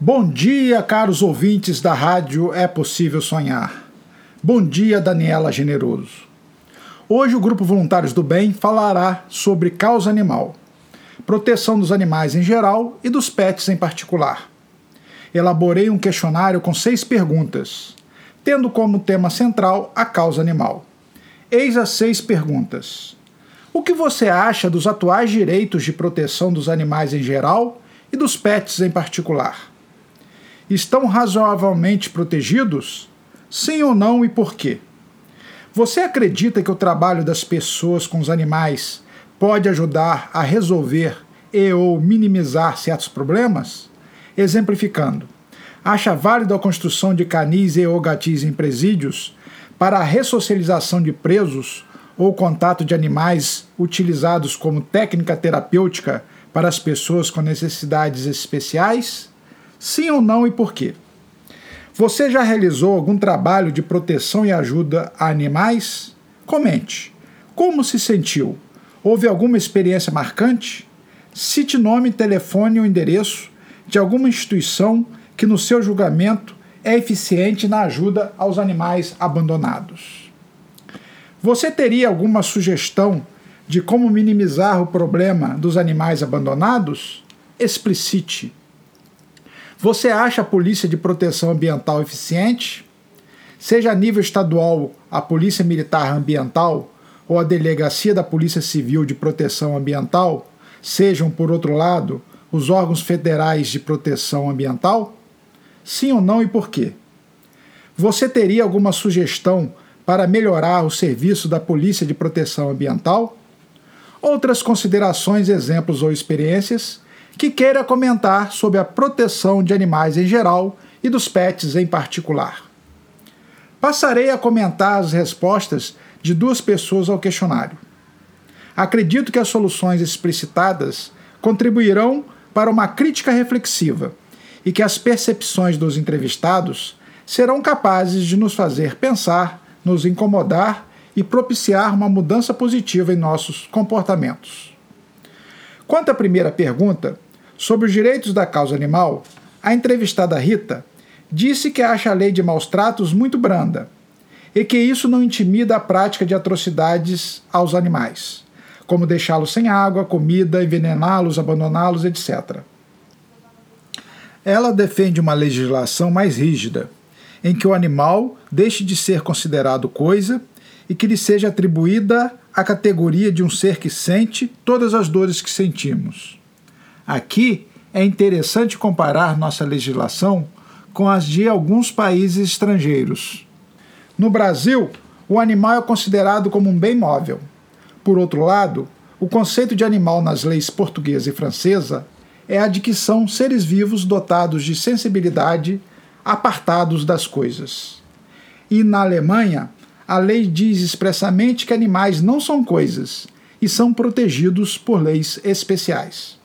Bom dia, caros ouvintes da rádio É Possível Sonhar. Bom dia, Daniela Generoso. Hoje o Grupo Voluntários do Bem falará sobre causa animal, proteção dos animais em geral e dos pets em particular. Elaborei um questionário com seis perguntas, tendo como tema central a causa animal. Eis as seis perguntas. O que você acha dos atuais direitos de proteção dos animais em geral e dos pets em particular? Estão razoavelmente protegidos? Sim ou não e por quê? Você acredita que o trabalho das pessoas com os animais pode ajudar a resolver e ou minimizar certos problemas? Exemplificando, acha válida a construção de canis e ou gatis em presídios para a ressocialização de presos ou contato de animais utilizados como técnica terapêutica para as pessoas com necessidades especiais? Sim ou não e por quê? Você já realizou algum trabalho de proteção e ajuda a animais? Comente. Como se sentiu? Houve alguma experiência marcante? Cite nome, telefone ou endereço de alguma instituição que, no seu julgamento, é eficiente na ajuda aos animais abandonados. Você teria alguma sugestão de como minimizar o problema dos animais abandonados? Explicite. Você acha a polícia de proteção ambiental eficiente? Seja a nível estadual a Polícia Militar Ambiental ou a Delegacia da Polícia Civil de Proteção Ambiental, sejam, por outro lado, os órgãos federais de proteção ambiental? Sim ou não e por quê? Você teria alguma sugestão para melhorar o serviço da Polícia de Proteção Ambiental? Outras considerações, exemplos ou experiências que queira comentar sobre a proteção de animais em geral e dos pets em particular. Passarei a comentar as respostas de duas pessoas ao questionário. Acredito que as soluções explicitadas contribuirão para uma crítica reflexiva e que as percepções dos entrevistados serão capazes de nos fazer pensar, nos incomodar e propiciar uma mudança positiva em nossos comportamentos. Quanto à primeira pergunta, sobre os direitos da causa animal, a entrevistada Rita disse que acha a lei de maus tratos muito branda e que isso não intimida a prática de atrocidades aos animais, como deixá-los sem água, comida, envenená-los, abandoná-los, etc. Ela defende uma legislação mais rígida, em que o animal deixe de ser considerado coisa e que lhe seja atribuída a categoria de um ser que sente todas as dores que sentimos. Aqui é interessante comparar nossa legislação com as de alguns países estrangeiros. No Brasil, o animal é considerado como um bem móvel. Por outro lado, o conceito de animal nas leis portuguesa e francesa é a de que são seres vivos dotados de sensibilidade, apartados das coisas. E na Alemanha, a lei diz expressamente que animais não são coisas e são protegidos por leis especiais.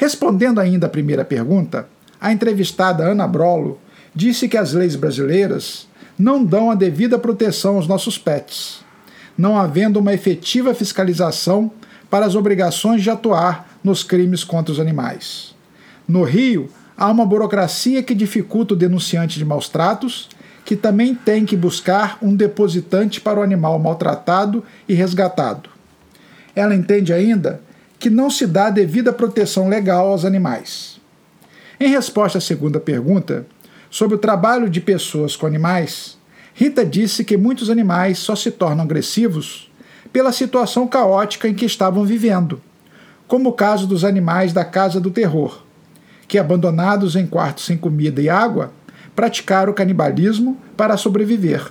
Respondendo ainda à primeira pergunta, a entrevistada Ana Brolo disse que as leis brasileiras não dão a devida proteção aos nossos pets, não havendo uma efetiva fiscalização para as obrigações de atuar nos crimes contra os animais. No Rio, há uma burocracia que dificulta o denunciante de maus tratos, que também tem que buscar um depositante para o animal maltratado e resgatado. Ela entende ainda que não se dá devida proteção legal aos animais. Em resposta à segunda pergunta, sobre o trabalho de pessoas com animais, Rita disse que muitos animais só se tornam agressivos pela situação caótica em que estavam vivendo, como o caso dos animais da Casa do Terror, que, abandonados em quartos sem comida e água, praticaram canibalismo para sobreviver.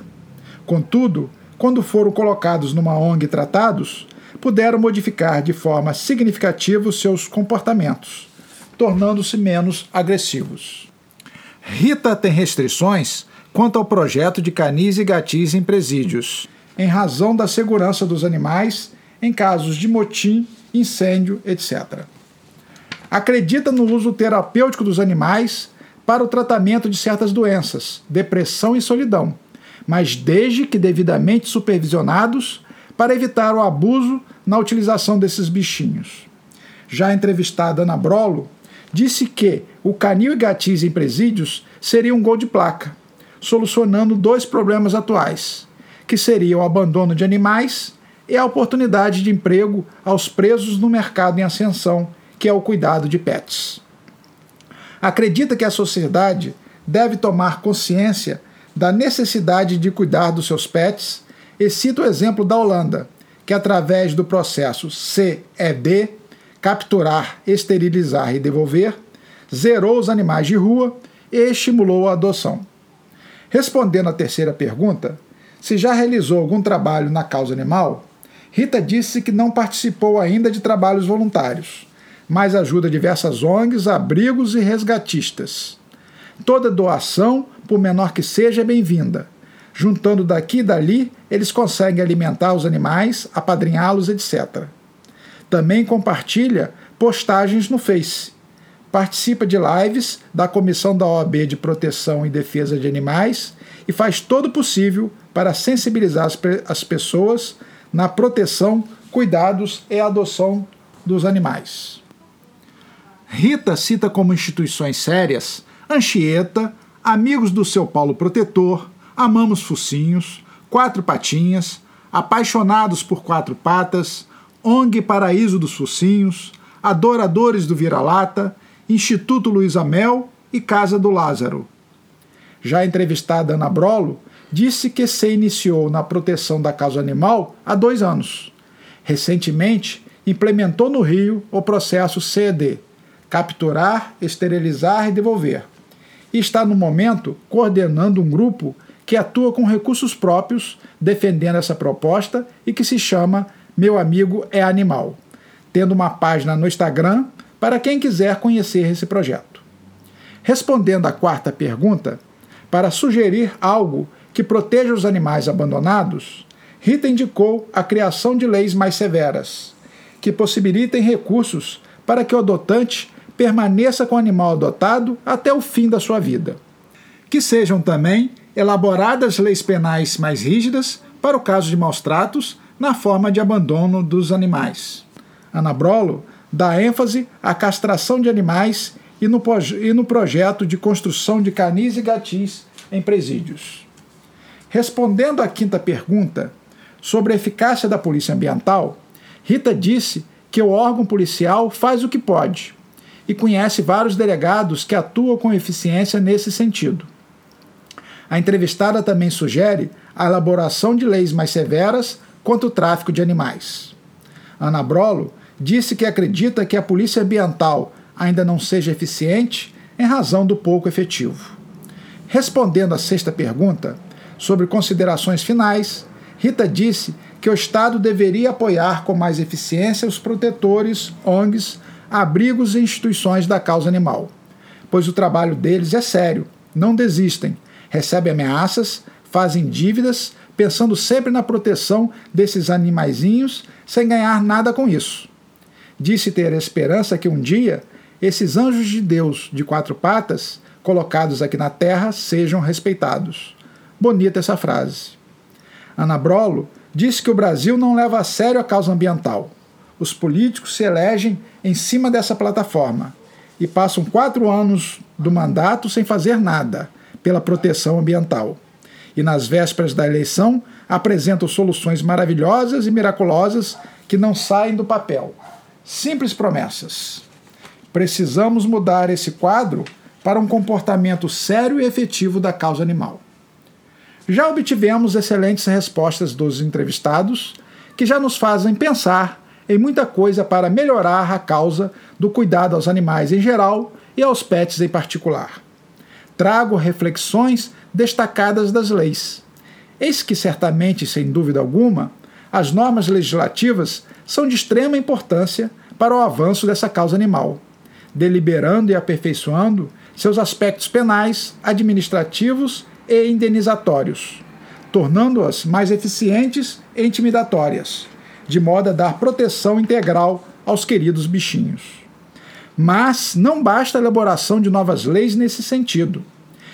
Contudo, quando foram colocados numa ONG tratados, puderam modificar de forma significativa os seus comportamentos, tornando-se menos agressivos. Rita tem restrições quanto ao projeto de canis e gatis em presídios, em razão da segurança dos animais em casos de motim, incêndio, etc. Acredita no uso terapêutico dos animais para o tratamento de certas doenças, depressão e solidão, mas desde que devidamente supervisionados para evitar o abuso na utilização desses bichinhos. Já entrevistada Ana Brolo disse que o canil e gatis em presídios seria um gol de placa, solucionando dois problemas atuais, que seriam o abandono de animais e a oportunidade de emprego aos presos no mercado em ascensão, que é o cuidado de pets. Acredita que a sociedade deve tomar consciência da necessidade de cuidar dos seus pets e cita o exemplo da Holanda, que através do processo CED, capturar, esterilizar e devolver, zerou os animais de rua e estimulou a adoção. Respondendo à terceira pergunta, se já realizou algum trabalho na causa animal, Rita disse que não participou ainda de trabalhos voluntários, mas ajuda diversas ONGs, abrigos e resgatistas. Toda doação, por menor que seja, é bem-vinda. Juntando daqui e dali, eles conseguem alimentar os animais, apadrinhá-los, etc. Também compartilha postagens no Face. Participa de lives da Comissão da OAB de Proteção e Defesa de Animais e faz todo o possível para sensibilizar as, as pessoas na proteção, cuidados e adoção dos animais. Rita cita como instituições sérias Anchieta, Amigos do Seu Paulo Protetor, Amamos Focinhos, Quatro Patinhas, Apaixonados por Quatro Patas, ONG Paraíso dos Focinhos, Adoradores do Vira-Lata, Instituto Luiz Amel e Casa do Lázaro. Já entrevistada Ana Brolo, disse que se iniciou na proteção da causa animal há dois anos. Recentemente, implementou no Rio o processo CED capturar, esterilizar e devolver. E está no momento coordenando um grupo que atua com recursos próprios defendendo essa proposta e que se chama Meu Amigo é Animal, tendo uma página no Instagram para quem quiser conhecer esse projeto. Respondendo à quarta pergunta, para sugerir algo que proteja os animais abandonados, Rita indicou a criação de leis mais severas, que possibilitem recursos para que o adotante permaneça com o animal adotado até o fim da sua vida. Que sejam também elaboradas leis penais mais rígidas para o caso de maus tratos na forma de abandono dos animais. Ana Brolo dá ênfase à castração de animais e no, e no projeto de construção de canis e gatis em presídios. Respondendo à quinta pergunta sobre a eficácia da polícia ambiental, Rita disse que o órgão policial faz o que pode e conhece vários delegados que atuam com eficiência nesse sentido. A entrevistada também sugere a elaboração de leis mais severas contra o tráfico de animais. Ana Brolo disse que acredita que a polícia ambiental ainda não seja eficiente em razão do pouco efetivo. Respondendo à sexta pergunta, Sobre considerações finais, Rita disse que o Estado deveria apoiar com mais eficiência os protetores, ONGs, abrigos e instituições da causa animal, pois o trabalho deles é sério, não desistem, recebem ameaças, fazem dívidas, pensando sempre na proteção desses animaizinhos sem ganhar nada com isso. Disse ter esperança que um dia esses anjos de Deus de quatro patas, colocados aqui na terra, sejam respeitados. Bonita essa frase. Ana Brolo disse que o Brasil não leva a sério a causa ambiental. Os políticos se elegem em cima dessa plataforma e passam quatro anos do mandato sem fazer nada pela proteção ambiental. E nas vésperas da eleição apresentam soluções maravilhosas e miraculosas que não saem do papel. Simples promessas. Precisamos mudar esse quadro para um comportamento sério e efetivo da causa animal. Já obtivemos excelentes respostas dos entrevistados, que já nos fazem pensar em muita coisa para melhorar a causa do cuidado aos animais em geral e aos pets em particular. Trago reflexões destacadas das leis. Eis que, certamente, sem dúvida alguma, as normas legislativas são de extrema importância para o avanço dessa causa animal, deliberando e aperfeiçoando seus aspectos penais, administrativos e indenizatórios, tornando-as mais eficientes e intimidatórias, de modo a dar proteção integral aos queridos bichinhos. Mas não basta a elaboração de novas leis nesse sentido.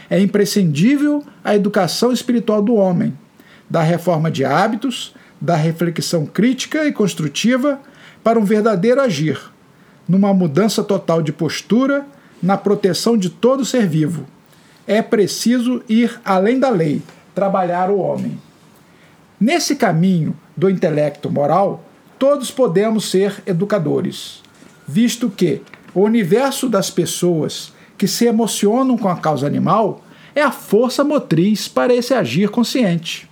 É imprescindível a educação espiritual do homem, da reforma de hábitos, da reflexão crítica e construtiva para um verdadeiro agir, numa mudança total de postura, na proteção de todo ser vivo. É preciso ir além da lei, trabalhar o homem. Nesse caminho do intelecto moral, todos podemos ser educadores, visto que o universo das pessoas que se emocionam com a causa animal é a força motriz para esse agir consciente.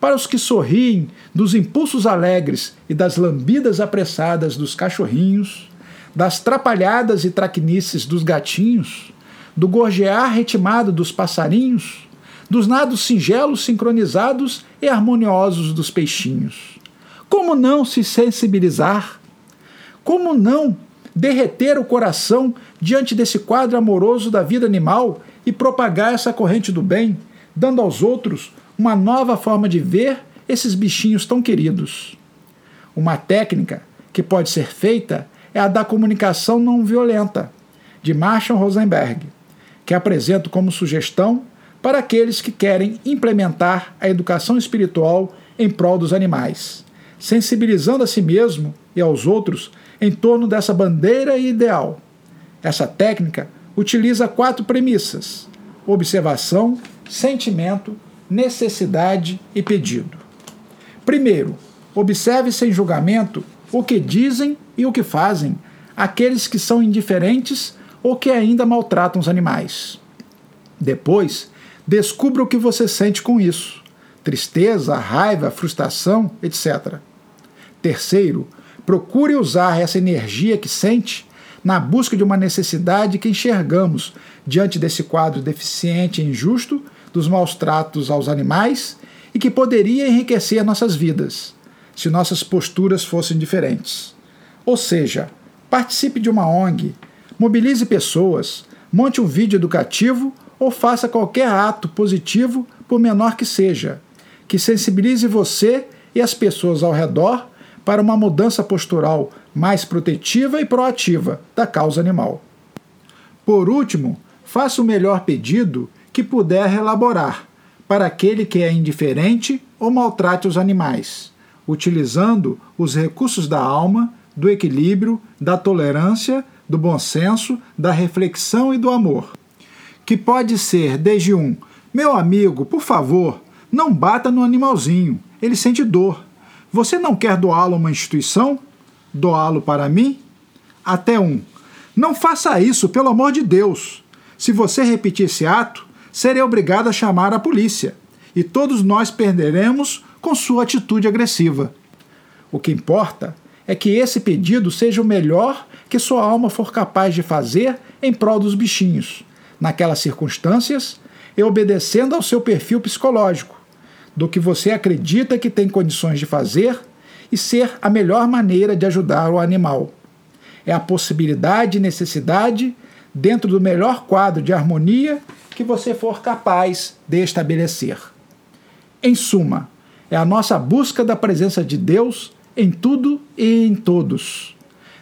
Para os que sorriem dos impulsos alegres e das lambidas apressadas dos cachorrinhos, das trapalhadas e traquinices dos gatinhos, do gorjear retimado dos passarinhos, dos nados singelos sincronizados e harmoniosos dos peixinhos. Como não se sensibilizar? Como não derreter o coração diante desse quadro amoroso da vida animal e propagar essa corrente do bem, dando aos outros uma nova forma de ver esses bichinhos tão queridos? Uma técnica que pode ser feita é a da comunicação não violenta, de Marshall Rosenberg, que apresento como sugestão para aqueles que querem implementar a educação espiritual em prol dos animais, sensibilizando a si mesmo e aos outros em torno dessa bandeira ideal. Essa técnica utiliza quatro premissas: observação, sentimento, necessidade e pedido. Primeiro, observe sem julgamento o que dizem e o que fazem aqueles que são indiferentes ou que ainda maltratam os animais. Depois, descubra o que você sente com isso: tristeza, raiva, frustração, etc. Terceiro, procure usar essa energia que sente na busca de uma necessidade que enxergamos diante desse quadro deficiente e injusto dos maus tratos aos animais e que poderia enriquecer nossas vidas se nossas posturas fossem diferentes. Ou seja, participe de uma ONG, mobilize pessoas, monte um vídeo educativo ou faça qualquer ato positivo, por menor que seja, que sensibilize você e as pessoas ao redor para uma mudança postural mais protetiva e proativa da causa animal. Por último, faça o melhor pedido que puder elaborar para aquele que é indiferente ou maltrate os animais, utilizando os recursos da alma do equilíbrio, da tolerância, do bom senso, da reflexão e do amor. Que pode ser desde um: Meu amigo, por favor, não bata no animalzinho, ele sente dor. Você não quer doá-lo a uma instituição? Doá-lo para mim? Até um: Não faça isso, pelo amor de Deus. Se você repetir esse ato, serei obrigado a chamar a polícia e todos nós perderemos com sua atitude agressiva. O que importa é que esse pedido seja o melhor que sua alma for capaz de fazer em prol dos bichinhos, naquelas circunstâncias e obedecendo ao seu perfil psicológico, do que você acredita que tem condições de fazer e ser a melhor maneira de ajudar o animal. É a possibilidade e necessidade dentro do melhor quadro de harmonia que você for capaz de estabelecer. Em suma, é a nossa busca da presença de Deus em tudo e em todos.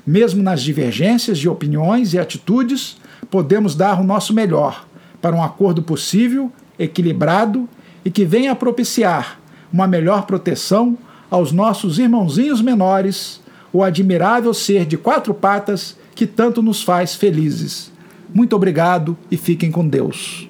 Mesmo nas divergências de opiniões e atitudes, podemos dar o nosso melhor para um acordo possível, equilibrado e que venha propiciar uma melhor proteção aos nossos irmãozinhos menores, o admirável ser de quatro patas que tanto nos faz felizes. Muito obrigado e fiquem com Deus.